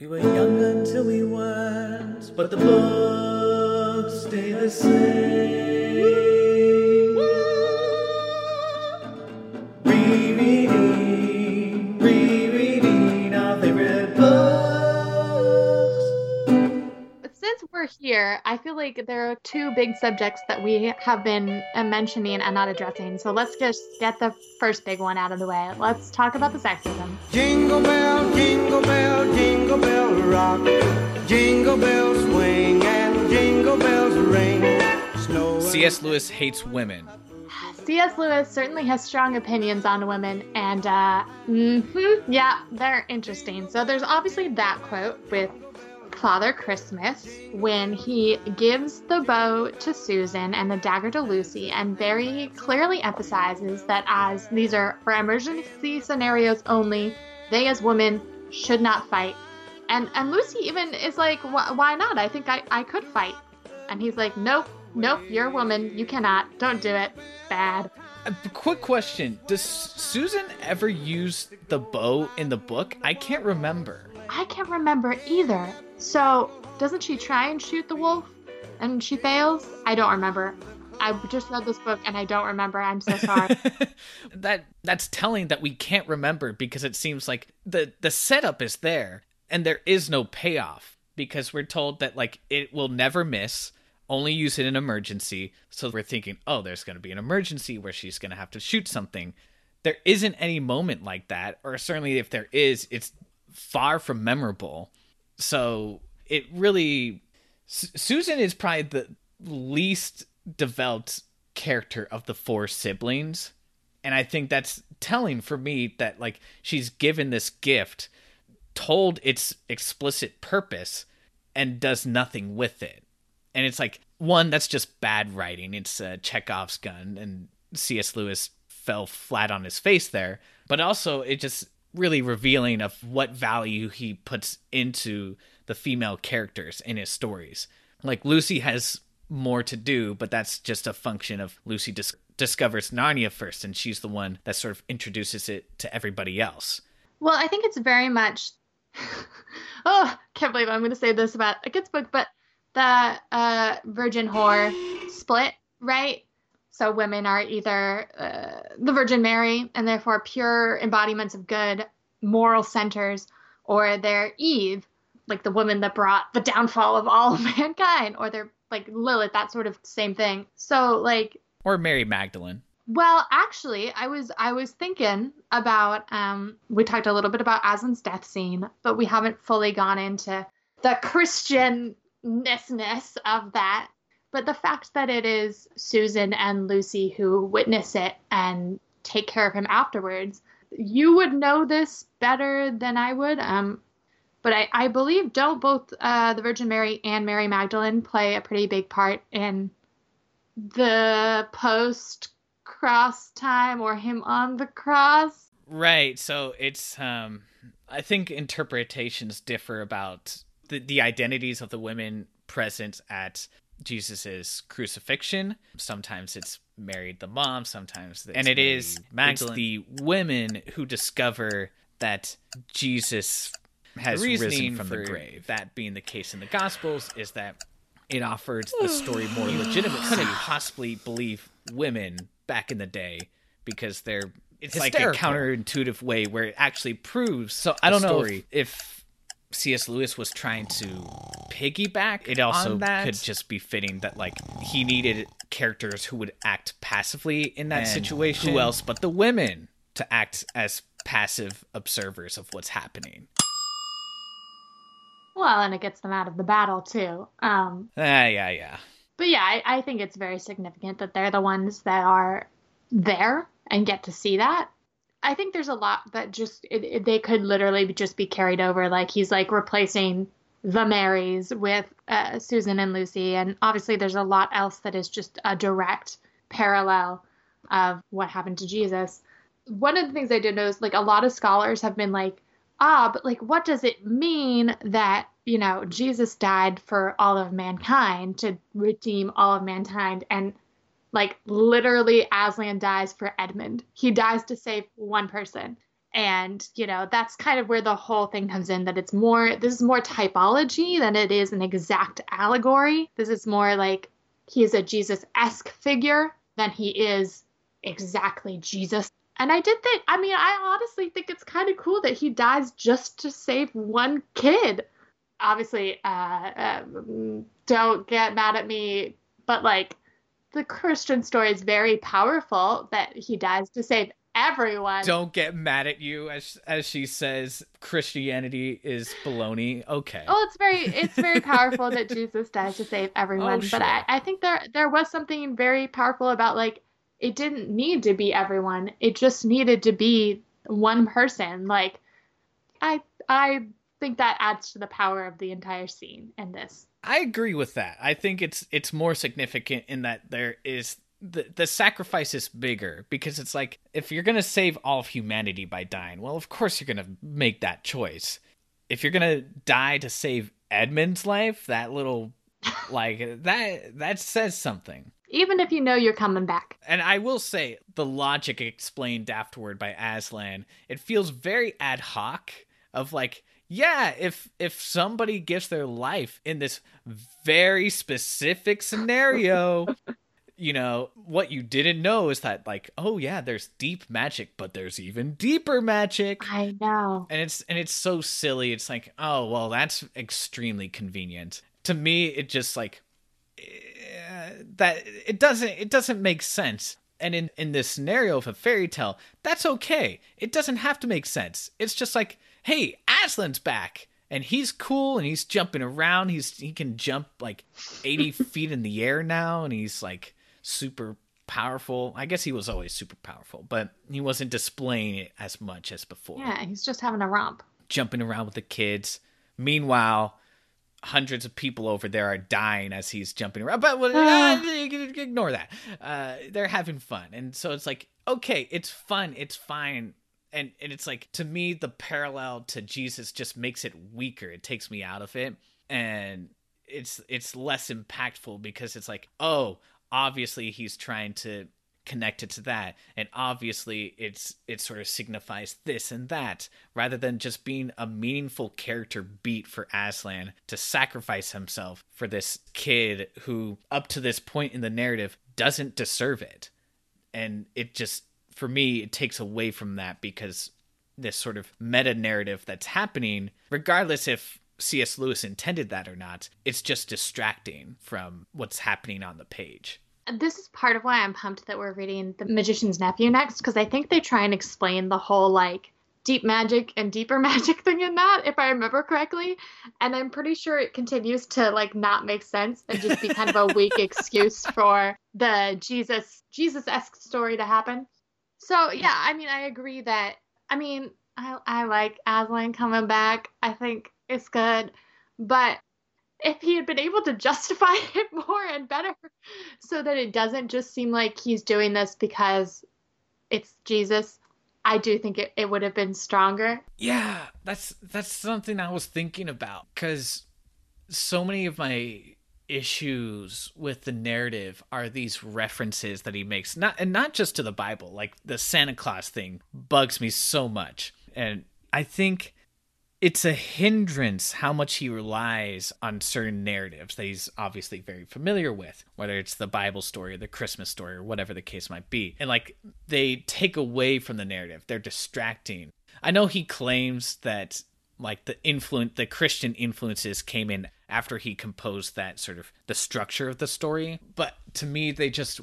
We were young until we weren't, but the books stay the same. Here, I feel like there are two big subjects that we have been uh, mentioning and not addressing. So let's just get the first big one out of the way. Let's talk about the sexism. Jingle bell, jingle bell, jingle bell rock. Jingle bells swing and jingle bells ring. Snow C.S. Lewis hates women. C.S. Lewis certainly has strong opinions on women, and uh, mm-hmm, yeah, they're interesting. So there's obviously that quote with Father Christmas when he gives the bow to Susan and the dagger to Lucy, and very clearly emphasizes that as these are for emergency scenarios only, they as women should not fight. And and Lucy even is like, why not? I think I, I could fight. And he's like, nope, nope, you're a woman. You cannot. Don't do it. Bad. Uh, a quick question: Does Susan ever use the bow in the book? I can't remember. I can't remember either. So, doesn't she try and shoot the wolf and she fails? I don't remember. I just read this book and I don't remember. I'm so sorry. that that's telling that we can't remember because it seems like the the setup is there and there is no payoff because we're told that like it will never miss only use it in emergency so we're thinking oh there's going to be an emergency where she's going to have to shoot something there isn't any moment like that or certainly if there is it's far from memorable so it really Su- susan is probably the least developed character of the four siblings. And i think that's telling for me that like she's given this gift told its explicit purpose and does nothing with it. And it's like one that's just bad writing. It's uh, chekhov's gun and cs lewis fell flat on his face there. But also it just really revealing of what value he puts into the female characters in his stories like lucy has more to do but that's just a function of lucy dis- discovers narnia first and she's the one that sort of introduces it to everybody else well, I think it's very much. oh, can't believe I'm going to say this about a kid's book, but the uh, virgin whore split, right? So women are either uh, the Virgin Mary and therefore pure embodiments of good, moral centers, or they're Eve, like the woman that brought the downfall of all of mankind, or they're like Lilith, that sort of same thing. So like or mary magdalene well, actually, I was I was thinking about um we talked a little bit about Aslan's death scene, but we haven't fully gone into the Christianness of that. But the fact that it is Susan and Lucy who witness it and take care of him afterwards, you would know this better than I would. Um, but I, I believe don't both uh, the Virgin Mary and Mary Magdalene play a pretty big part in the post cross time or him on the cross. Right. So it's um I think interpretations differ about the, the identities of the women present at Jesus's crucifixion. Sometimes it's Mary the mom, sometimes it's and it is Magdalene. it's the women who discover that Jesus has risen from the grave. That being the case in the Gospels is that it offers the story more legitimacy. Couldn't possibly believe women back in the day because they're it's like a counterintuitive way where it actually proves. So, I don't know story. if C.S. Lewis was trying to piggyback. It also on that. could just be fitting that like he needed characters who would act passively in that And situation. Who else but the women to act as passive observers of what's happening? Well, and it gets them out of the battle too. Um, Ah, yeah, yeah. but yeah, I, I think it's very significant that they're the ones that are there and get to see that. I think there's a lot that just it, it- they could literally just be carried over. Like he's like replacing the Marys with uh, Susan and Lucy, and obviously there's a lot else that is just a direct parallel of what happened to Jesus. One of the things I did notice, like a lot of scholars have been like, ah, but like, what does it mean that, you know, Jesus died for all of mankind to redeem all of mankind? And like, literally, Aslan dies for Edmund. He dies to save one person. And, you know, that's kind of where the whole thing comes in that it's more, this is more typology than it is an exact allegory. This is more like he is a Jesus esque figure than he is exactly Jesus. And I did think, I mean, I honestly think it's kind of cool that he dies just to save one kid. Obviously, uh, uh, don't get mad at me, but like, the Christian story is very powerful that he dies to save everyone. Don't get mad at you as as she says Christianity is baloney. Okay. Oh, it's very it's very powerful that Jesus dies to save oh, everyone. Oh, sure. But I, I think there there was something very powerful about like it didn't need to be everyone. It just needed to be one person. Like I I think that adds to the power of the entire scene in this. I agree with that. I think it's it's more significant in that there is the the sacrifice is bigger because it's like if you're gonna save all of humanity by dying, well, of course you're gonna make that choice. If you're gonna die to save Edmund's life, that little like that that says something. Even if you know you're coming back. And I will say the logic explained afterward by Aslan, it feels very ad hoc of like yeah, if if somebody gives their life in this very specific scenario, you know, what you didn't know is that like, oh yeah, there's deep magic, but there's even deeper magic. I know. And it's and it's so silly. It's like, oh, well, that's extremely convenient. To me, it just like eh, that it doesn't it doesn't make sense. And in in this scenario of a fairy tale, that's okay. It doesn't have to make sense. It's just like hey, Aslan's back. And he's cool and he's jumping around. He's he can jump like 80 feet in the air now and he's like super powerful. I guess he was always super powerful, but he wasn't displaying it as much as before. Yeah, he's just having a romp. Jumping around with the kids. Meanwhile, hundreds of people over there are dying as he's jumping around. But well, uh, ignore that. Uh, they're having fun, and so it's like, okay, it's fun, it's fine and and it's like to me the parallel to Jesus just makes it weaker. It takes me out of it. And it's it's less impactful because it's like, oh, obviously he's trying to connect it to that. And obviously it's it sort of signifies this and that rather than just being a meaningful character beat for Aslan to sacrifice himself for this kid who up to this point in the narrative doesn't deserve it. And it just for me, it takes away from that because this sort of meta narrative that's happening, regardless if C.S. Lewis intended that or not, it's just distracting from what's happening on the page. This is part of why I'm pumped that we're reading The Magician's Nephew next, because I think they try and explain the whole like deep magic and deeper magic thing in that, if I remember correctly. And I'm pretty sure it continues to like not make sense and just be kind of a weak excuse for the Jesus Jesus esque story to happen. So yeah, I mean, I agree that. I mean, I I like Aslan coming back. I think it's good, but if he had been able to justify it more and better, so that it doesn't just seem like he's doing this because it's Jesus, I do think it, it would have been stronger. Yeah, that's that's something I was thinking about because so many of my issues with the narrative are these references that he makes. Not and not just to the bible like the santa claus thing bugs me so much. And i think it's a hindrance how much he relies on certain narratives that he's obviously very familiar with whether it's the bible story or the christmas story or whatever the case might be. And like they take away from the narrative. They're distracting. I know he claims that like the influence the christian influences came in after he composed that sort of the structure of the story. But to me they just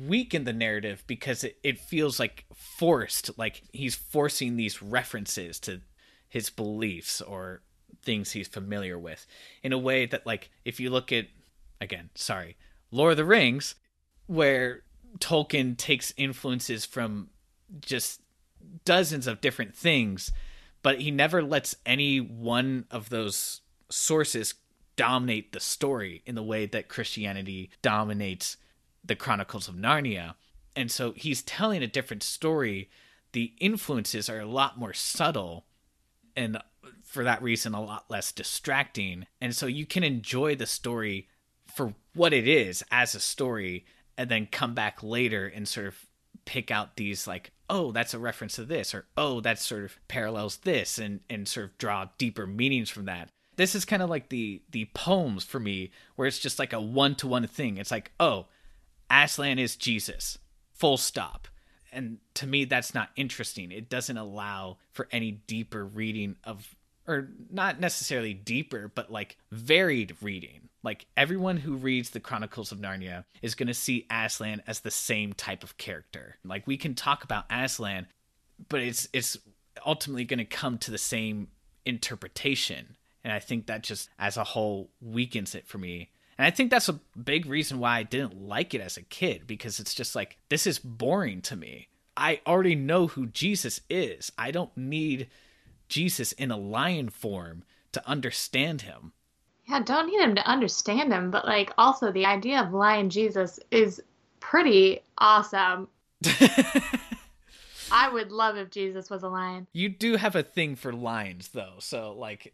weaken the narrative because it, it feels like forced like he's forcing these references to his beliefs or things he's familiar with in a way that like if you look at again sorry lord of the rings where tolkien takes influences from just dozens of different things but he never lets any one of those sources dominate the story in the way that Christianity dominates the Chronicles of Narnia. And so he's telling a different story. The influences are a lot more subtle and for that reason a lot less distracting. And so you can enjoy the story for what it is as a story and then come back later and sort of pick out these like oh, that's a reference to this, or oh, that sort of parallels this, and and sort of draw deeper meanings from that. This is kind of like the the poems for me, where it's just like a one to one thing. It's like, oh, Aslan is Jesus, full stop. And to me, that's not interesting. It doesn't allow for any deeper reading of, or not necessarily deeper, but like varied reading. Like everyone who reads the Chronicles of Narnia is going to see Aslan as the same type of character. Like we can talk about Aslan, but it's it's ultimately going to come to the same interpretation. And I think that just as a whole weakens it for me and I think that's a big reason why I didn't like it as a kid because it's just like, this is boring to me. I already know who Jesus is. I don't need Jesus in a lion form to understand him. Yeah, don't need him to understand him, but like also the idea of lion Jesus is pretty awesome. I would love if Jesus was a lion. You do have a thing for lions though, so like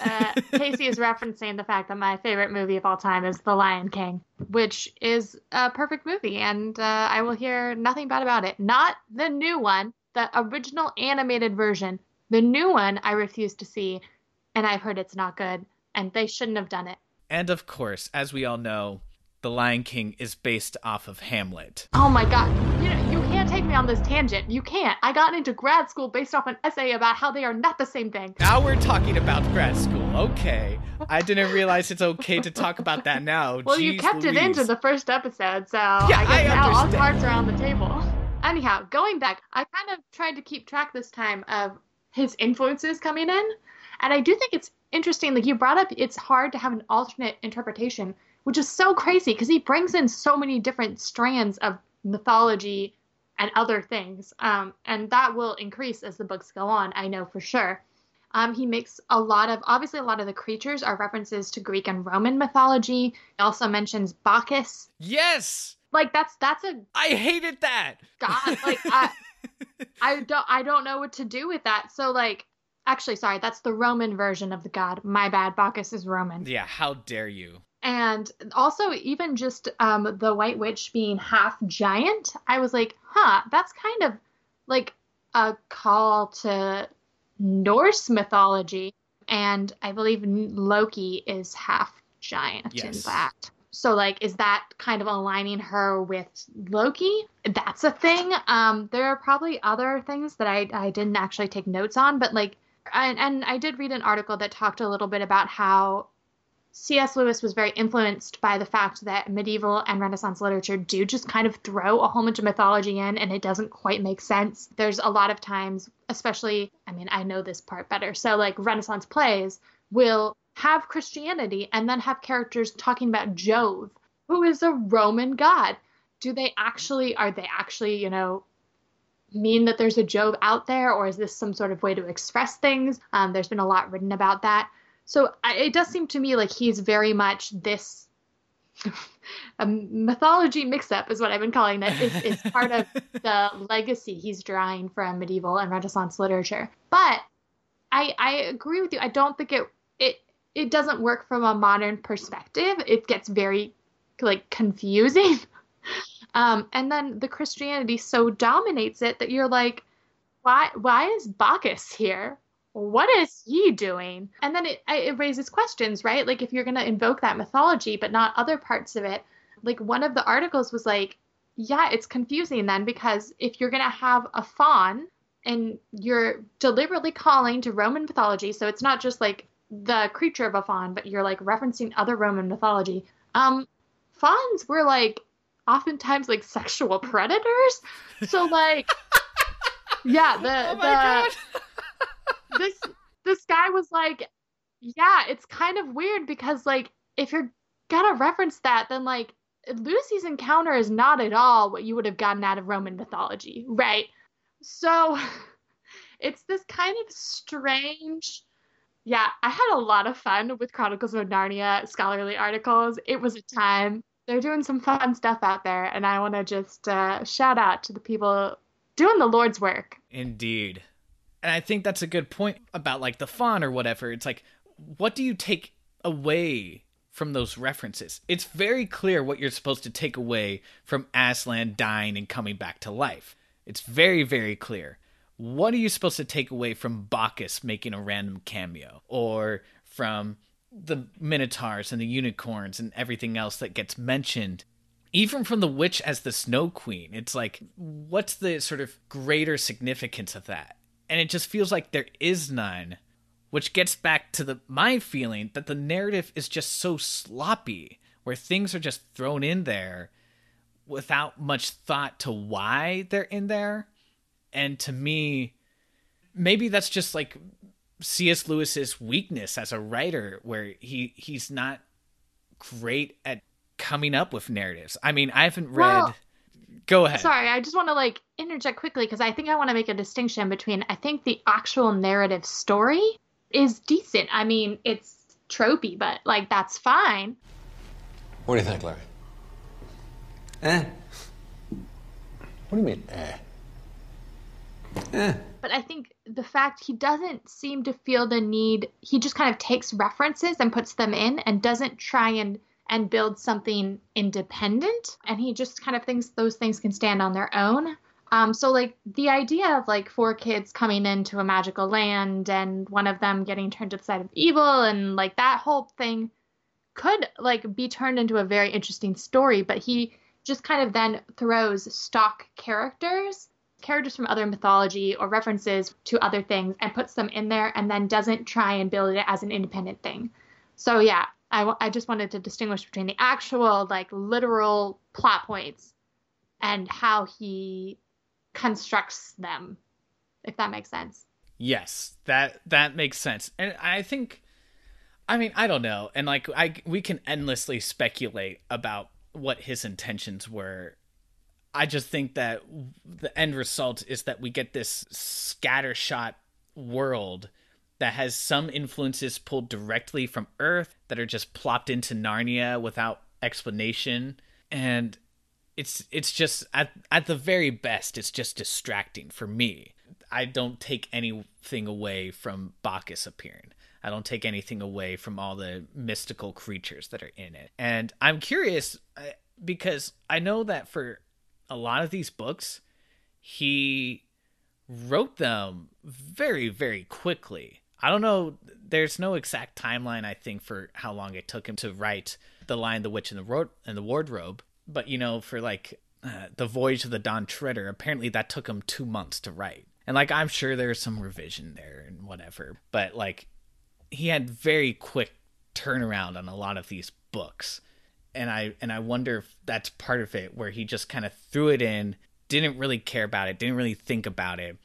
uh, Casey is referencing the fact that my favorite movie of all time is The Lion King, which is a perfect movie, and uh, I will hear nothing bad about it. Not the new one, the original animated version. The new one I refuse to see, and I've heard it's not good, and they shouldn't have done it. And of course, as we all know, The Lion King is based off of Hamlet. Oh my god. You know, you can't take me on this tangent. You can't. I got into grad school based off an essay about how they are not the same thing. Now we're talking about grad school. Okay. I didn't realize it's okay to talk about that now. Well, you Jeez kept it into the first episode, so Yeah, I guess I now all cards are on the table. Anyhow, going back, I kind of tried to keep track this time of his influences coming in, and I do think it's interesting. Like you brought up, it's hard to have an alternate interpretation, which is so crazy because he brings in so many different strands of mythology and other things, um, and that will increase as the books go on. I know for sure. Um, he makes a lot of obviously a lot of the creatures are references to Greek and Roman mythology. He also mentions Bacchus. Yes! Like that's that's a I hated that! god. Like I, I don't I don't know what to do with that. So like actually sorry, that's the Roman version of the god. My bad. Bacchus is Roman. yeah, how dare you? And also even just um the White Witch being half giant, I was like, huh, that's kind of like a call to Norse mythology. And I believe Loki is half giant yes. in that. So like is that kind of aligning her with Loki? That's a thing. Um there are probably other things that I I didn't actually take notes on, but like and, and I did read an article that talked a little bit about how C.S. Lewis was very influenced by the fact that medieval and Renaissance literature do just kind of throw a whole bunch of mythology in and it doesn't quite make sense. There's a lot of times, especially, I mean, I know this part better. So, like, Renaissance plays will have Christianity and then have characters talking about Jove, who is a Roman god. Do they actually, are they actually, you know, mean that there's a Jove out there, or is this some sort of way to express things? Um, there's been a lot written about that. So I, it does seem to me like he's very much this a mythology mix-up is what I've been calling that. it. Is, is part of the legacy he's drawing from medieval and Renaissance literature. But I I agree with you. I don't think it it it doesn't work from a modern perspective. It gets very like confusing. Um, and then the Christianity so dominates it that you're like, why why is Bacchus here? What is he doing? And then it it raises questions, right? Like if you're gonna invoke that mythology but not other parts of it. Like one of the articles was like, yeah, it's confusing then because if you're gonna have a faun and you're deliberately calling to Roman mythology, so it's not just like the creature of a faun, but you're like referencing other Roman mythology. Um, fauns were like oftentimes like sexual predators. So like, yeah, the oh the this this guy was like, yeah, it's kind of weird because like if you're gonna reference that, then like Lucy's encounter is not at all what you would have gotten out of Roman mythology, right? So it's this kind of strange. Yeah, I had a lot of fun with Chronicles of Narnia scholarly articles. It was a time. They're doing some fun stuff out there, and I want to just uh, shout out to the people doing the Lord's work. Indeed. And I think that's a good point about like the font or whatever. It's like, what do you take away from those references? It's very clear what you're supposed to take away from Aslan dying and coming back to life. It's very, very clear. What are you supposed to take away from Bacchus making a random cameo? Or from the Minotaurs and the unicorns and everything else that gets mentioned? Even from the witch as the Snow Queen, it's like, what's the sort of greater significance of that? And it just feels like there is none, which gets back to the my feeling that the narrative is just so sloppy, where things are just thrown in there without much thought to why they're in there. And to me, maybe that's just like C.S. Lewis's weakness as a writer, where he he's not great at coming up with narratives. I mean, I haven't read. Well, Go ahead. Sorry, I just want to like interject quickly because I think I want to make a distinction between I think the actual narrative story is decent. I mean, it's tropey, but like that's fine. What do you think, Larry? Eh? What do you mean, eh? Eh. But I think the fact he doesn't seem to feel the need, he just kind of takes references and puts them in and doesn't try and and build something independent. And he just kind of thinks those things can stand on their own. Um, so like the idea of like four kids coming into a magical land and one of them getting turned to the side of evil and like that whole thing could like be turned into a very interesting story, but he just kind of then throws stock characters, characters from other mythology or references to other things and puts them in there and then doesn't try and build it as an independent thing. So yeah, I, w- I just wanted to distinguish between the actual like literal plot points and how he constructs them if that makes sense Yes, that that makes sense. And I think I mean, I don't know. And like I we can endlessly speculate about what his intentions were. I just think that the end result is that we get this scattershot world that has some influences pulled directly from Earth that are just plopped into Narnia without explanation and it's it's just at at the very best it's just distracting for me. I don't take anything away from Bacchus appearing. I don't take anything away from all the mystical creatures that are in it. And I'm curious uh, because I know that for a lot of these books, he wrote them very, very quickly. I don't know, there's no exact timeline, I think, for how long it took him to write The Lion, the Witch, and the, Ro- and the Wardrobe. But, you know, for like uh, The Voyage of the Dawn Treader, apparently that took him two months to write. And like, I'm sure there's some revision there and whatever. But like, he had very quick turnaround on a lot of these books and i and i wonder if that's part of it where he just kind of threw it in didn't really care about it didn't really think about it.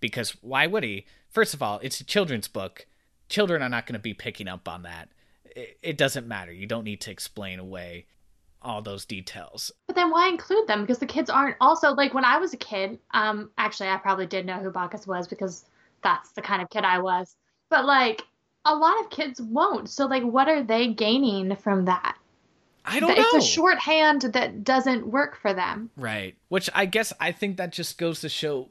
Because why would he? First of all it's a children's book. Children are not going to be picking up on that. It, it doesn't matter. You don't need to explain away all those details. But then why include them? Because the kids aren't also like when i was a kid um actually i probably did know who bacchus was because that's the kind of kid i was. But like a lot of kids won't. So like what are they gaining from that i don't it's know a shorthand that doesn't work for them Right. Which I guess I think that just goes to show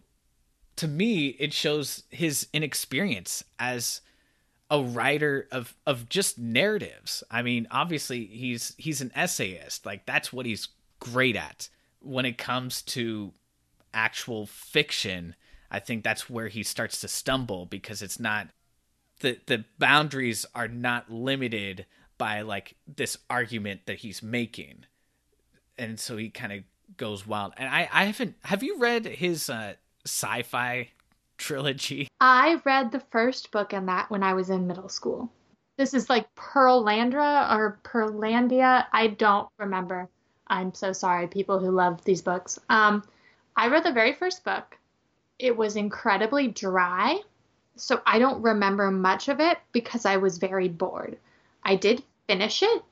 to me it shows his inexperience as a writer of of just narratives. I mean, obviously he's he's an essayist. Like that's what he's great at. When it comes to actual fiction, I think that's where he starts to stumble because it's not the the boundaries are not limited by like this argument that he's making and so he kind of goes wild. And I, I haven't. Have you read his uh, sci-fi trilogy? I read the first book in that when I was in middle school. This is like Perelandra or Pearlandia. I don't remember. I'm so sorry, people who love these books. Um, I read the very first book. It was incredibly dry, so I don't remember much of it because I was very bored. I did finish it,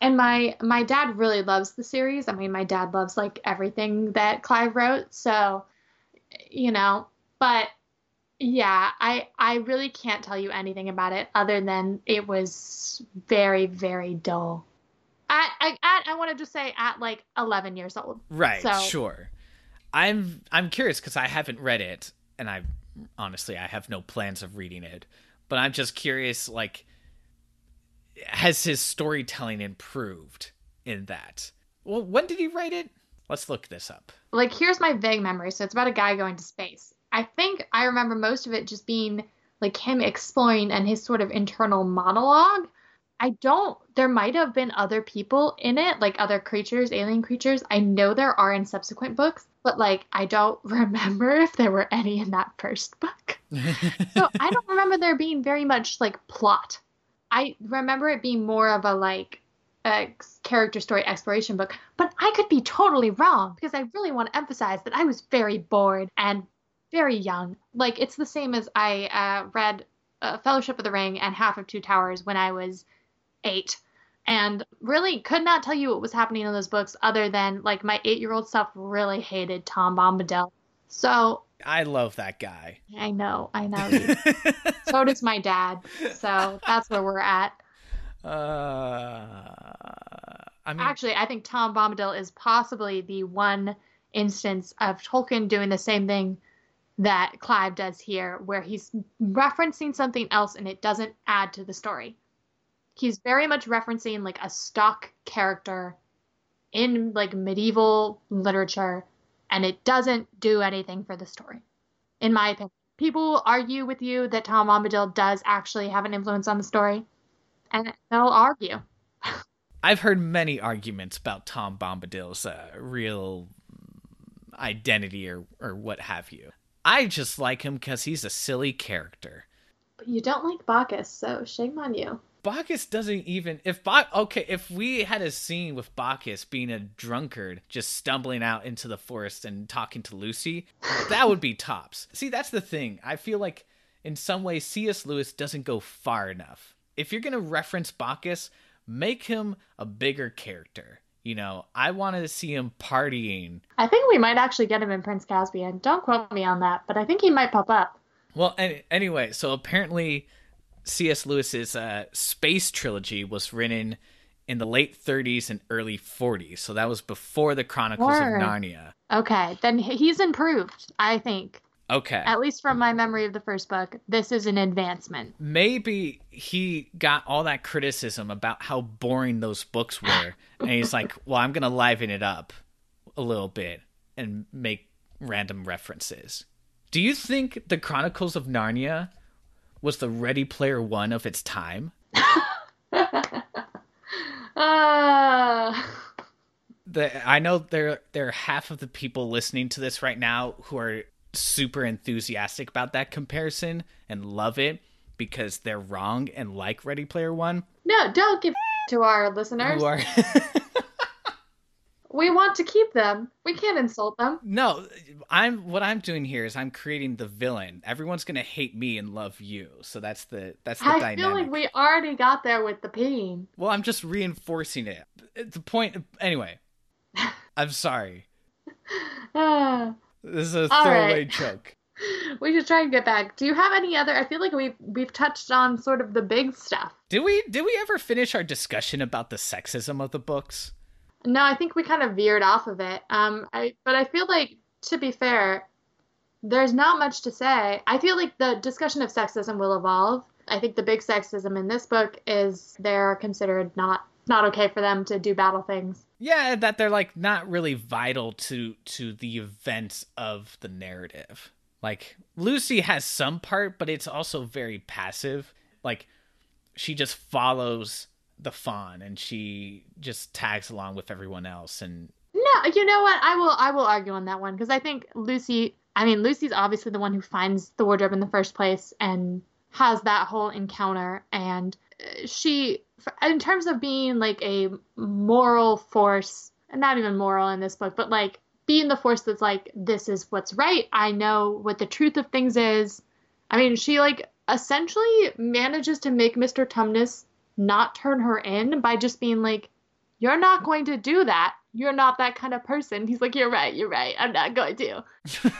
and my my dad really loves the series. I mean, my dad loves like everything that Clive wrote, so you know, but yeah, I I really can't tell you anything about it other than it was very very dull. At, at, at I want to just say at like 11 years old. Right. So- Sure. I'm I'm curious because I haven't read it, and I honestly I have no plans of reading it. But I'm just curious, like, has his storytelling improved in that? Well, when did he write it? Let's look this up. like here's my vague memory so it's about a guy going to space i think i remember most of it just being like him exploring and his sort of internal monologue i don't there might have been other people in it like other creatures alien creatures i know there are in subsequent books but like i don't remember if there were any in that first book so i don't remember there being very much like plot i remember it being more of a like a character story exploration book, but I could be totally wrong because I really want to emphasize that I was very bored and very young. Like it's the same as I uh, read uh, Fellowship of the Ring and Half of Two Towers when I was eight, and really could not tell you what was happening in those books other than like my eight-year-old self really hated Tom Bombadil. So I love that guy. I know, I know. so does my dad. So that's where we're at. Uh, I mean, Actually, I think Tom Bombadil is possibly the one instance of Tolkien doing the same thing that Clive does here, where he's referencing something else and it doesn't add to the story. He's very much referencing like a stock character in like medieval literature, and it doesn't do anything for the story, in my opinion. People argue with you that Tom Bombadil does actually have an influence on the story, and they'll argue. I've heard many arguments about Tom Bombadil's uh, real identity or, or what have you. I just like him because he's a silly character. But you don't like Bacchus, so shame on you. Bacchus doesn't even if Ba- okay if we had a scene with Bacchus being a drunkard just stumbling out into the forest and talking to Lucy, that would be tops. See, that's the thing. I feel like in some way C.S. Lewis doesn't go far enough. If you're gonna reference Bacchus, make him a bigger character. You know, I wanted to see him partying. I think we might actually get him in Prince Caspian. Don't quote me on that, but I think he might pop up. Well, any, anyway, so apparently C.S. Lewis's uh, space trilogy was written in the late 30s and early 40s. So that was before the Chronicles Word. of Narnia. Okay, then he's improved, I think. Okay. At least from my memory of the first book, this is an advancement. Maybe he got all that criticism about how boring those books were. and he's like, well, I'm going to liven it up a little bit and make random references. Do you think the Chronicles of Narnia was the Ready Player One of its time? Uh, the I know there there are half of the people listening to this right now who are super enthusiastic about that comparison and love it because they're wrong and like Ready Player One. no, don't give to our listeners. Who are We want to keep them. We can't insult them. no, I'm what I'm doing here is I'm creating the villain. Everyone's gonna hate me and love you. So that's the that's the I dynamic. feel like we already got there with the peeing. Well, I'm just reinforcing it. The point anyway. I'm sorry. This is a All throwaway right. joke. we should try and get back. Do you have any other? I feel like we've we've touched on sort of the big stuff. Did we did we ever finish our discussion about the sexism of the books? No, I think we kind of veered off of it. Um, I but I feel like to be fair, there's not much to say. I feel like the discussion of sexism will evolve. I think the big sexism in this book is they're considered not not okay for them to do battle things. Yeah, that they're like not really vital to to the events of the narrative. Like Lucy has some part, but it's also very passive. Like she just follows the faun and she just tags along with everyone else and No, you know what? I will I will argue on that one because I think Lucy. I mean, Lucy's obviously the one who finds the wardrobe in the first place and has that whole encounter, and uh, she, in terms of being like a moral force, and not even moral in this book, but like being the force that's like this is what's right. I know what the truth of things is. I mean, she like essentially manages to make Mr. Tumnus not turn her in by just being like, you're not going to do that. You're not that kind of person. He's like, you're right, you're right. I'm not going to.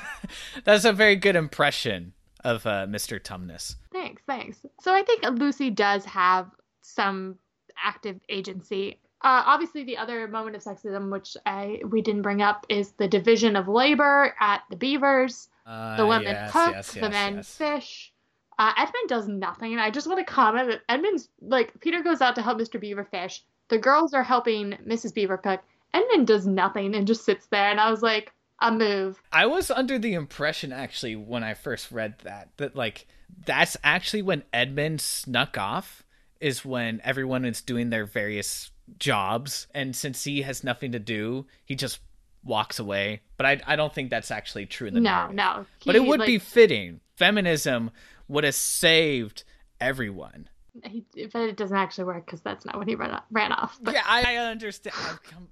that's a very good impression of uh, Mr. Tumnus. Thanks, thanks. So I think Lucy does have some active agency. Uh, obviously, the other moment of sexism, which I we didn't bring up, is the division of labor at the Beavers. Uh, The women yes, cook, yes, the yes, men yes. fish. Uh, Edmund does nothing, I just want to comment that Edmund's like Peter goes out to help Mr. Beaver fish. The girls are helping Mrs. Beaver cook. Edmund does nothing and just sits there, and I was like, a move. I was under the impression actually when I first read that that like that's actually when Edmund snuck off is when everyone is doing their various jobs and since he has nothing to do, he just walks away. But I I don't think that's actually true in the No, narrative. no. But it would like, be fitting. Feminism would have saved everyone. He, but it doesn't actually work because that's not when he ran, ran off. But yeah, I, I understand.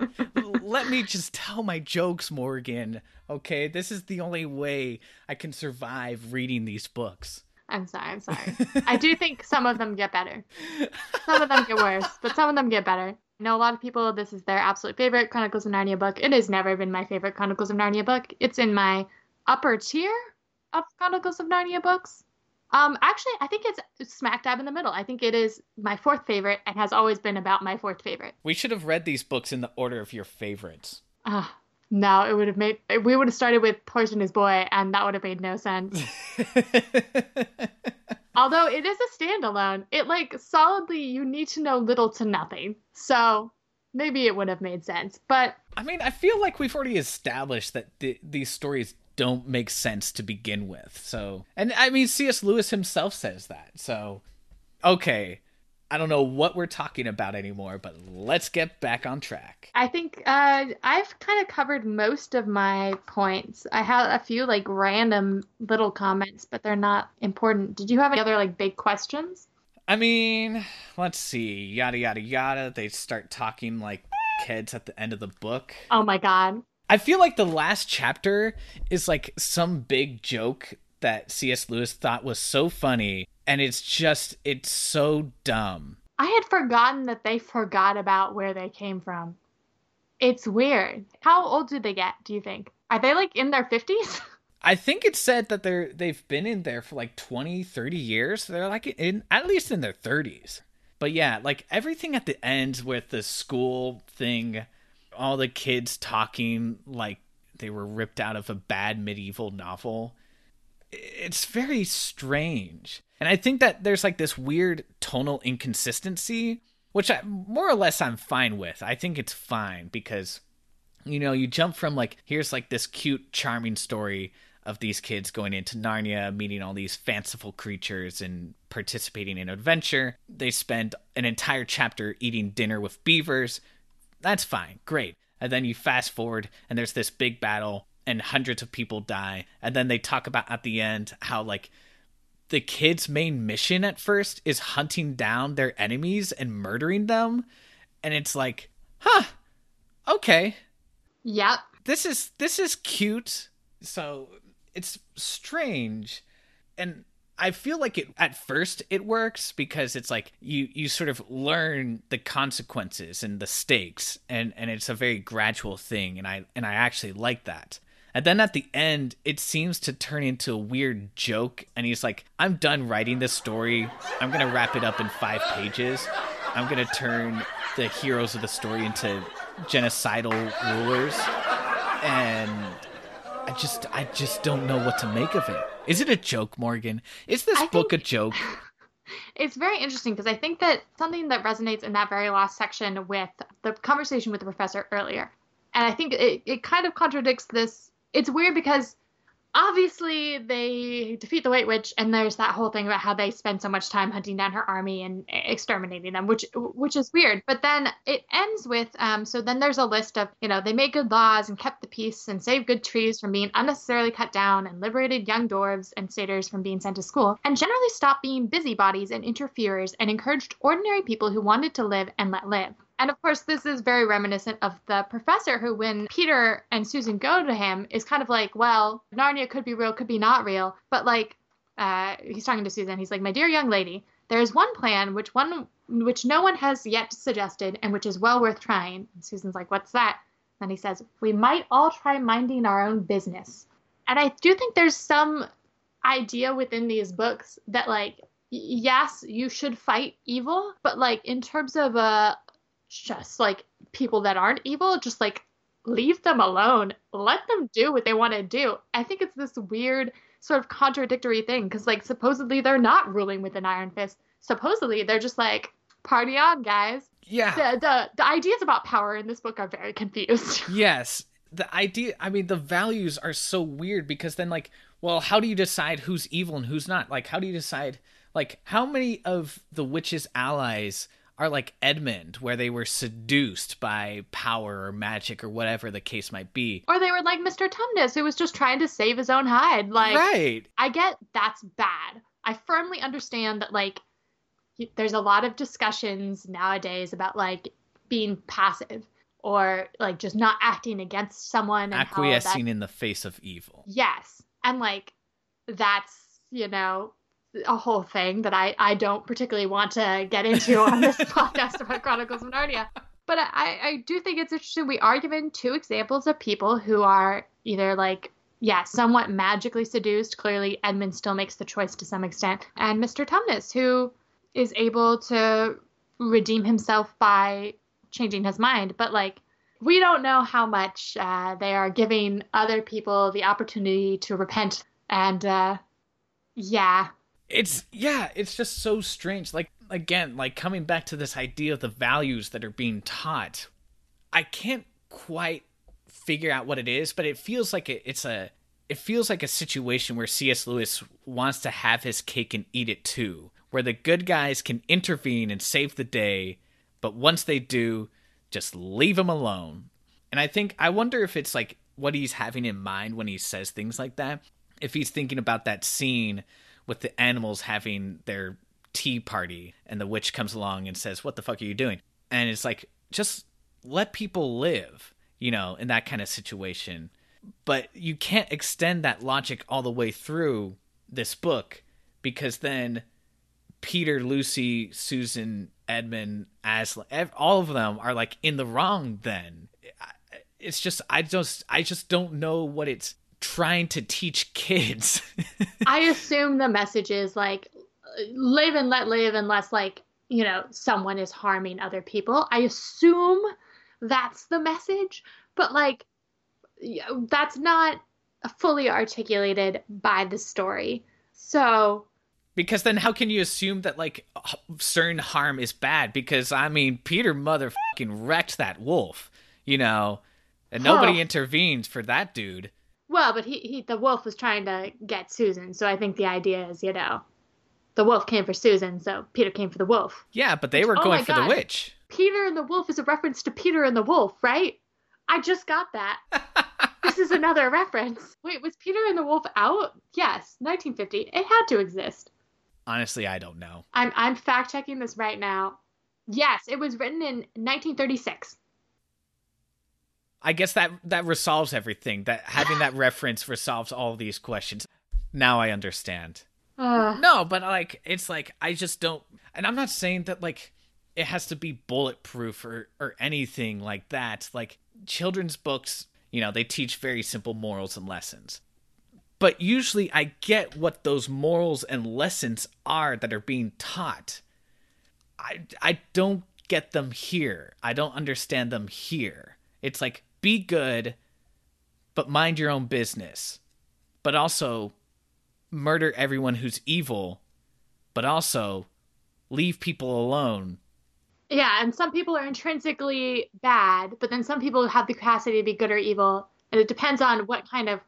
Let me just tell my jokes, Morgan. Okay, this is the only way I can survive reading these books. I'm sorry, I'm sorry. I do think some of them get better. Some of them get worse, but some of them get better. I know a lot of people, this is their absolute favorite Chronicles of Narnia book. It has never been my favorite Chronicles of Narnia book. It's in my upper tier of Chronicles of Narnia books. Um, actually, I think it's smack dab in the middle. I think it is my fourth favorite and has always been about my fourth favorite. We should have read these books in the order of your favorites. Ah, no, it would have made. We would have started with Horse and His Boy, and that would have made no sense. Although it is a standalone, it like solidly you need to know little to nothing. So maybe it would have made sense. But I mean, I feel like we've already established that th- these stories don't make sense to begin with. So, and I mean, C.S. Lewis himself says that. So, okay, I don't know what we're talking about anymore, but let's get back on track. I think uh, I've kind of covered most of my points. I have a few like random little comments, but they're not important. Did you have any other like big questions? I mean, let's see, yada yada yada. They start talking like kids at the end of the book. Oh my god. I feel like the last chapter is like some big joke that C.S. Lewis thought was so funny, and it's just it's so dumb. I had forgotten that they forgot about where they came from. It's weird. How old did they get, do you think? Are they like in their 50s? I think it said that they're they've been in there for like 20, 30 years. They're like in at least in their 30s. But yeah, like everything at the end with the school thing, all the kids talking like they were ripped out of a bad medieval novel. It's very strange. And I think that there's like this weird tonal inconsistency, which I more or less I'm fine with. I think it's fine because you know, you jump from like here's like this cute, charming story of these kids going into Narnia, meeting all these fanciful creatures and participating in adventure. They spend an entire chapter eating dinner with beavers. That's fine, great. And then you fast forward and there's this big battle and hundreds of people die. And then they talk about at the end how like the kids' main mission at first is hunting down their enemies and murdering them. And it's like, huh, okay yep. this is this is cute so it's strange and i feel like it at first it works because it's like you you sort of learn the consequences and the stakes and and it's a very gradual thing and i and i actually like that. And then at the end it seems to turn into a weird joke and he's like i'm done writing this story. I'm gonna wrap it up in five pages. I'm gonna turn the heroes of the story into genocidal rulers. And I just I just don't know what to make of it. Is it a joke, Morgan? Is this I book think- a joke? It's very interesting because I think that something that resonates in that very last section with the conversation with the professor earlier, and I think it, it kind of contradicts this. It's weird because obviously they defeat the White Witch, and there's that whole thing about how they spend so much time hunting down her army and exterminating them, which which is weird. But then it ends with um, so then there's a list of you know they made good laws and kept the peace and saved good trees from being unnecessarily cut down and liberated young dwarves and satyrs from being sent to school and generally stopped being busybodies and interferers and encouraged ordinary people who wanted to live and let live. And of course, this is very reminiscent of the professor who, when Peter and Susan go to him, is kind of like, well, Narnia could be real, could be not real. But like, uh, he's talking to Susan. He's like, my dear young lady, there is one plan which one which no one has yet suggested and which is well worth trying. And Susan's like, what's that? Then he says, we might all try minding our own business. And I do think there's some idea within these books that like yes you should fight evil but like in terms of uh just like people that aren't evil just like leave them alone let them do what they want to do i think it's this weird sort of contradictory thing because like supposedly they're not ruling with an iron fist supposedly they're just like party on guys Yeah. the, the the ideas about power in this book are very confused. Yes. The idea, I mean, the values are so weird because then, like, well, how do you decide who's evil and who's not? Like, how do you decide, like, how many of the witch's allies are like Edmund, where they were seduced by power or magic or whatever the case might be? or they were like Mr. Tumnus, who was just trying to save his own hide. Like, right. I get that's bad. I firmly understand that like there's a lot of discussions nowadays about like being passive or like just not acting against someone and Acquiescing that, in the face of evil. yes and like that's you know a whole thing that I I don't particularly want to get into on this podcast about Chronicles of Narnia but I I do think it's interesting we are given two examples of people who are either like yeah, somewhat magically seduced. Clearly, Edmund still makes the choice to some extent. And Mr. Tumnus, who is able to redeem himself by changing his mind. But, like, we don't know how much uh, they are giving other people the opportunity to repent. And, uh, yeah. It's yeah, it's just so strange. Like again, like coming back to this idea of the values that are being taught. I can't quite figure out what it is, but it feels like it, it's a it feels like a situation where C.S. Lewis wants to have his cake and eat it too, where the good guys can intervene and save the day, but once they do, just leave them alone. And I think I wonder if it's like what he's having in mind when he says things like that. If he's thinking about that scene with the animals having their tea party and the witch comes along and says, "What the fuck are you doing?" And it's like just let people live, you know, in that kind of situation. But you can't extend that logic all the way through this book because then Peter, Lucy, Susan, Edmund, Aslan, all of them are like in the wrong then. It's just I just I just don't know what it's trying to teach kids. I assume the message is like live and let live unless like, you know, someone is harming other people. I assume that's the message, but like that's not fully articulated by the story. So, Because then how can you assume that like certain harm is bad? Because I mean, Peter motherfucking wrecked that wolf, you know, and nobody Huh. intervened for that dude. Well, but he, he the wolf was trying to get Susan, so I think the idea is, you know, the wolf came for Susan, so Peter came for the wolf. Yeah, but they were Oh going my for the God. witch. Peter and the Wolf is a reference to Peter and the Wolf, right? I just got that. this is another reference. Wait, was Peter and the Wolf out? Yes, 1950. It had to exist. Honestly, I don't know. I'm I'm fact checking this right now. Yes, it was written in 1936. I guess that that resolves everything. That having that reference resolves all these questions. Now I understand. Uh, No, but like it's like I just don't and I'm not saying that like it has to be bulletproof or or anything like that. Like children's books, you know, they teach very simple morals and lessons. But usually I get what those morals and lessons are that are being taught. I I don't get them here. I don't understand them here. It's like be good but mind your own business. But also murder everyone who's evil, but also leave people alone. yeah, and some people are intrinsically bad, but then some people have the capacity to be good or evil, and it depends on what kind of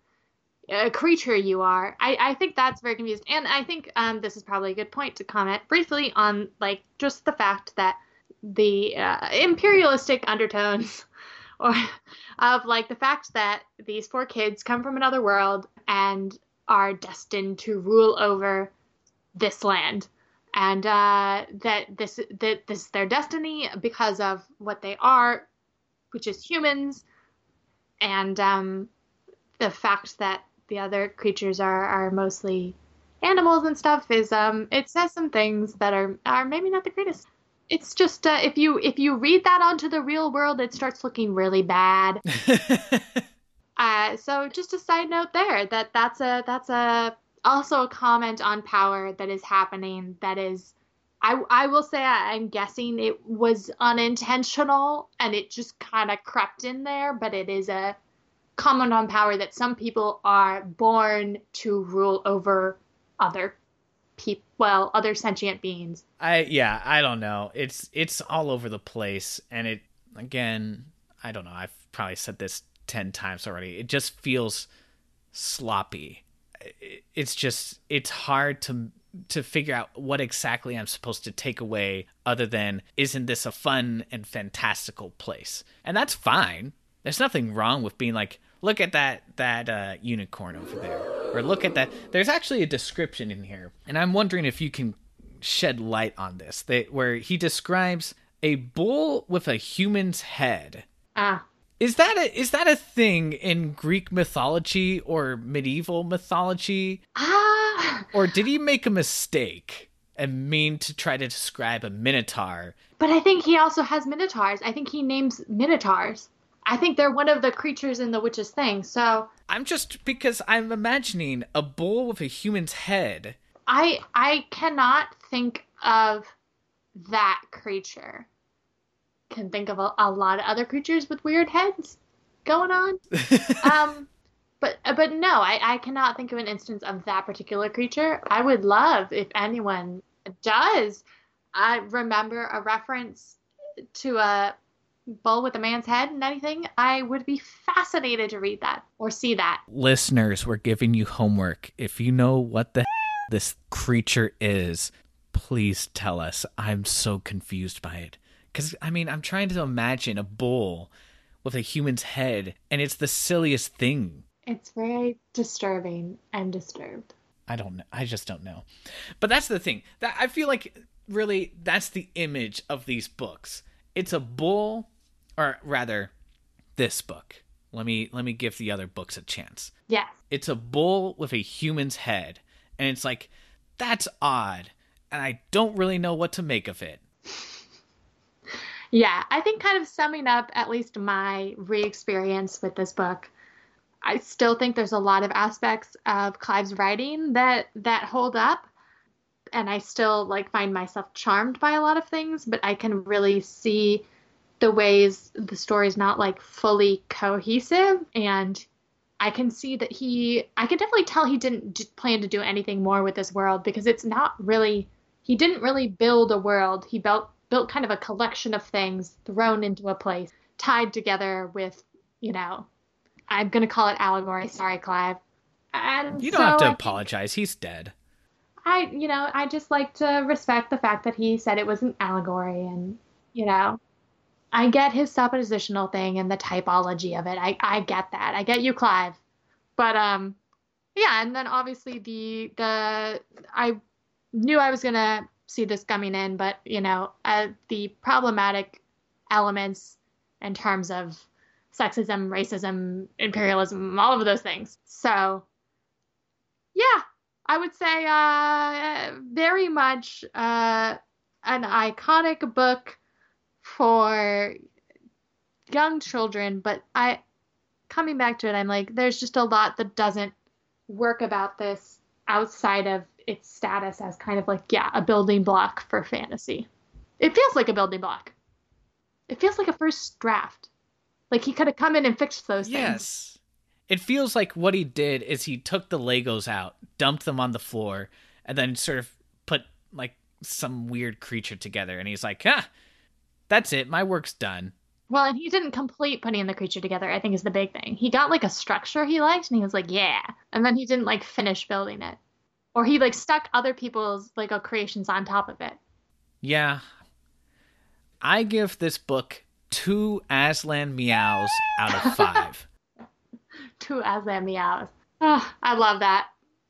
uh, creature you are. I, I think that's very confused, and I think um, this is probably a good point to comment briefly on like just the fact that the uh, imperialistic undertones or of like the fact that these four kids come from another world and are destined to rule over this land. And uh, that this that this is their destiny because of what they are which is humans. And um, the fact that the other creatures are are mostly animals and stuff is um it says some things that are are maybe not the greatest it's just uh, if you if you read that onto the real world it starts looking really bad. Uh, so just a side note there that that's a that's a also a comment on power that is happening that is I I will say I, I'm guessing it was unintentional and it just kind of crept in there but it is a comment on power that some people are born to rule over other people, well, other sentient beings. I yeah, I don't know. It's it's all over the place, and it again, I don't know. I've probably said this ten times already. It just feels sloppy. It's just it's hard to to figure out what exactly I'm supposed to take away, other than isn't this a fun and fantastical place? And that's fine. There's nothing wrong with being like, look at that that uh, unicorn over there, or look at that. There's actually a description in here, and I'm wondering if you can shed light on this. That where he describes a bull with a human's head. Ah, Is that a is that a thing in Greek mythology or medieval mythology, ah, or did he make a mistake and mean to try to describe a minotaur? but I think he also has minotaurs. I think he names minotaurs. I think they're one of the creatures in the witch's thing. So I'm just because I'm imagining a bull with a human's head. I I cannot think of that creature. Can think of a, a lot of other creatures with weird heads going on. um, but but no, I, I cannot think of an instance of that particular creature. I would love if anyone does. I remember a reference to a bull with a man's head and anything. I would be fascinated to read that or see that. Listeners, we're giving you homework. If you know what the this creature is, please tell us. I'm so confused by it. Because, I mean, I'm trying to imagine a bull with a human's head, and it's the silliest thing. It's very disturbing. I'm disturbed. I don't know. I just don't know. But that's the thing. That I feel like really that's the image of these books. It's a bull or rather this book. Let me let me give the other books a chance. Yes. It's a bull with a human's head and it's like that's odd and I don't really know what to make of it. Yeah, I think kind of summing up at least my re experience with this book, I still think there's a lot of aspects of Clive's writing that that hold up. And I still like find myself charmed by a lot of things, but I can really see the ways the story's not like fully cohesive and I can see that he I can definitely tell he didn't d- plan to do anything more with this world because it's not really he didn't really build a world. He built built kind of a collection of things thrown into a place, tied together with, you know, I'm gonna call it allegory. Sorry, Clive. And You don't so have to I- apologize. He's dead. I, you know, I just like to respect the fact that he said it was an allegory, and you know, I get his suppositional thing and the typology of it. I, I get that. I get you, Clive. But um, yeah, and then obviously the the I knew I was gonna see this coming in, but you know, uh, the problematic elements in terms of sexism, racism, imperialism, all of those things. So, yeah, I would say uh, very much uh, an iconic book for young children, but I coming back to it, I'm like, there's just a lot that doesn't work about this outside of its status as kind of like, yeah, a building block for fantasy. It feels like a building block. It feels like a first draft. Like he could have come in and fixed those things. Yes. It feels like what he did is he took the Legos out, dumped them on the floor, and then sort of put like some weird creature together. And he's like, ah, that's it. My work's done. Well, and he didn't complete putting the creature together, I think is the big thing. He got like a structure he liked and he was like, yeah. And then he didn't like finish building it. Or he like stuck other people's Lego creations on top of it. Yeah. I give this book two Aslan meows out of five. Two Aslan meows. Oh, I love that.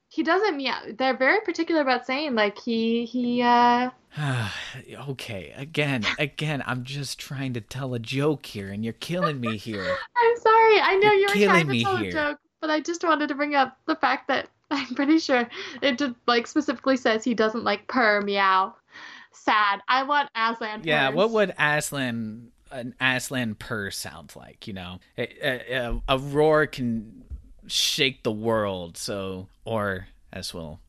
He doesn't meow. They're very particular about saying like he he uh okay, again, again, I'm just trying to tell a joke here, and you're killing me here. I'm sorry. I know You're you were killing trying to tell here. a joke, but I just wanted to bring up the fact that I'm pretty sure it did, like specifically says he doesn't like purr meow. Sad. I want Aslan. Yeah, purrs. what would Aslan an Aslan purr sounds like? You know, a, a, a- roar can shake the world. So, or as we'll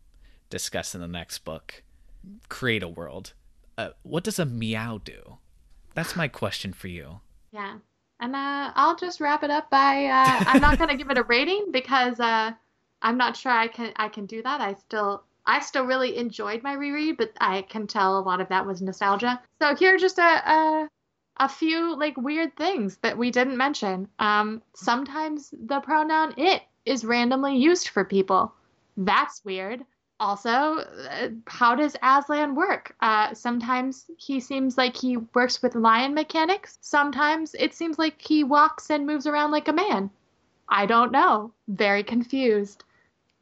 discuss in the next book, create a world. Uh, what does a meow do? That's my question for you. Yeah. And uh, I'll just wrap it up by uh, I'm not gonna give it a rating because uh, I'm not sure I can I can do that. I still I still really enjoyed my reread, but I can tell a lot of that was nostalgia. So here just a, a a few like weird things that we didn't mention. Um, sometimes the pronoun it is randomly used for people. That's weird. Also, uh, how does Aslan work? Uh, sometimes he seems like he works with lion mechanics. Sometimes it seems like he walks and moves around like a man. I don't know. Very confused.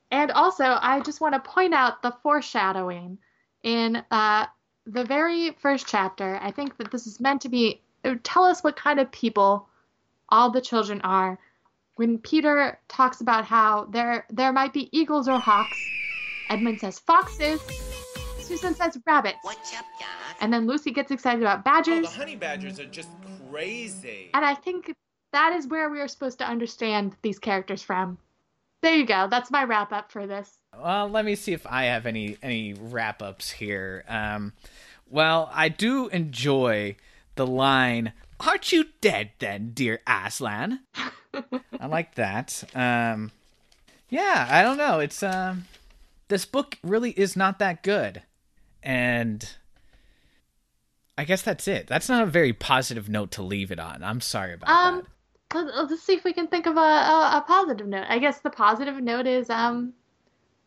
And also, I just want to point out the foreshadowing in uh, the very first chapter. I think that this is meant to be tell us what kind of people all the children are. When Peter talks about how there there might be eagles or hawks, Edmund says foxes. Susan says rabbits. What's up, And then Lucy gets excited about badgers. Oh, badgers. the honey badgers are just crazy. And I think that is where we are supposed to understand these characters from. There you go. That's my wrap up for this. Well, let me see if I have any any wrap ups here. Um, well, I do enjoy the line, "Aren't you dead then, dear Aslan?" I like that. Um, yeah, I don't know. It's um, this book really is not that good, and I guess that's it. That's not a very positive note to leave it on. I'm sorry about Um, that. let- let's see if we can think of a, a, a positive note. I guess the positive note is um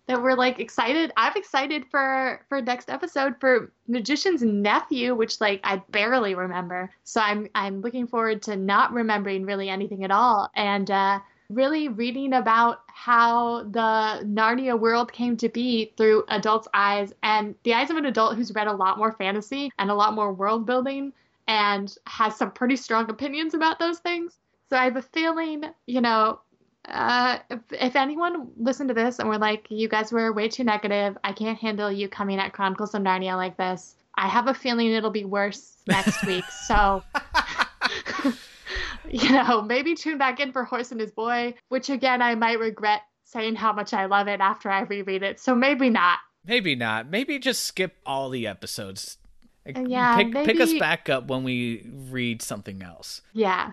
that we're like excited. I'm excited for for next episode for Magician's Nephew, which like I barely remember. So I'm I'm looking forward to not remembering really anything at all and uh really reading about how the Narnia world came to be through adults' eyes and the eyes of an adult who's read a lot more fantasy and a lot more world building and has some pretty strong opinions about those things. So I have a feeling, you know, uh, if, if anyone listened to this and were like, you guys were way too negative, I can't handle you coming at Chronicles of Narnia like this, I have a feeling it'll be worse next week. So, you know, maybe tune back in for Horse and His Boy, which again, I might regret saying how much I love it after I reread it. So maybe not. Maybe not. Maybe just skip all the episodes. Like, yeah, pick, pick us back up when we read something else. Yeah.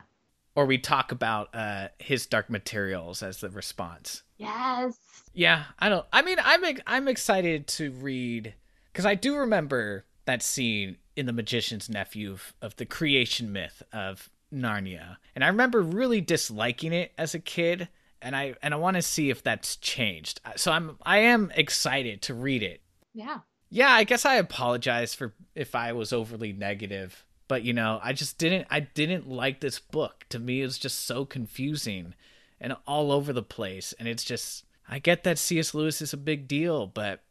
Or we talk about uh his dark materials as the response. Yes. yeah i don't i mean i'm i'm excited to read because i do remember that scene in the magician's nephew of, of the creation myth of narnia. And i remember really disliking it as a kid and i and i want to see if that's changed. So i'm i am excited to read it. Yeah. yeah, I guess I apologize for if I was overly negative, but you know, I just didn't I didn't like this book. To me it was just so confusing and all over the place and it's just I get that C.S. Lewis is a big deal, but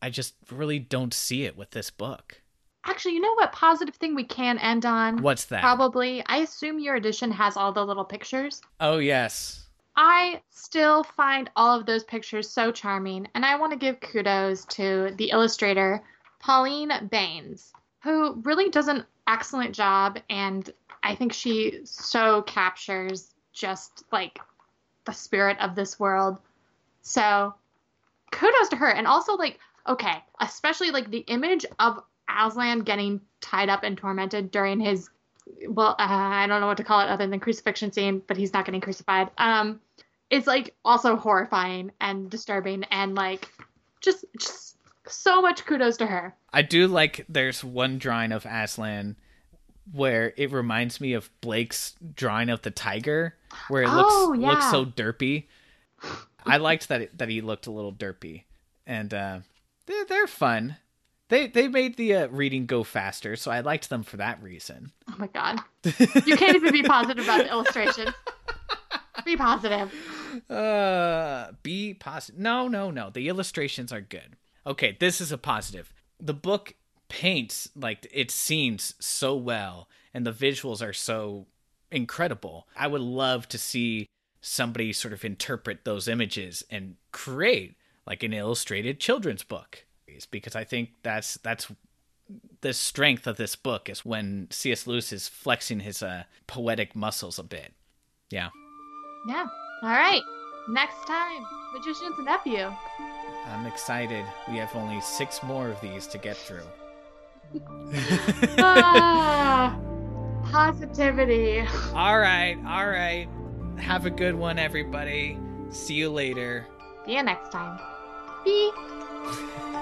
I just really don't see it with this book. Actually, you know what positive thing we can end on? What's that? Probably. I assume your edition has all the little pictures. Oh, yes. I still find all of those pictures so charming, and I want to give kudos to the illustrator, Pauline Baynes, who really does an excellent job, and I think she so captures just like the spirit of this world. So kudos to her. And also, like, okay, especially like the image of Aslan getting tied up and tormented during his well, uh, I don't know what to call it other than crucifixion scene, but he's not getting crucified. Um, it's like also horrifying and disturbing and like just just so much kudos to her. I do like there's one drawing of Aslan where it reminds me of Blake's drawing of the tiger where it Oh, looks looks so derpy. I liked that it, that he looked a little derpy. And uh they're they're fun. They they made the uh, reading go faster, so I liked them for that reason. Oh my god, you can't even be positive about the illustration. Be positive. Uh, be positive. No, no, no. The illustrations are good. Okay, this is a positive. The book paints like its scenes so well, and the visuals are so incredible. I would love to see somebody sort of interpret those images and create like an illustrated children's book, because I think that's that's the strength of this book is when C.S. Lewis is flexing his uh, poetic muscles a bit. Yeah. Yeah. All right. Next time, Magician's Nephew. I'm excited. We have only six more of these to get through. ah, positivity. all right, all right. Have a good one, everybody. See you later. See you next time. Bye.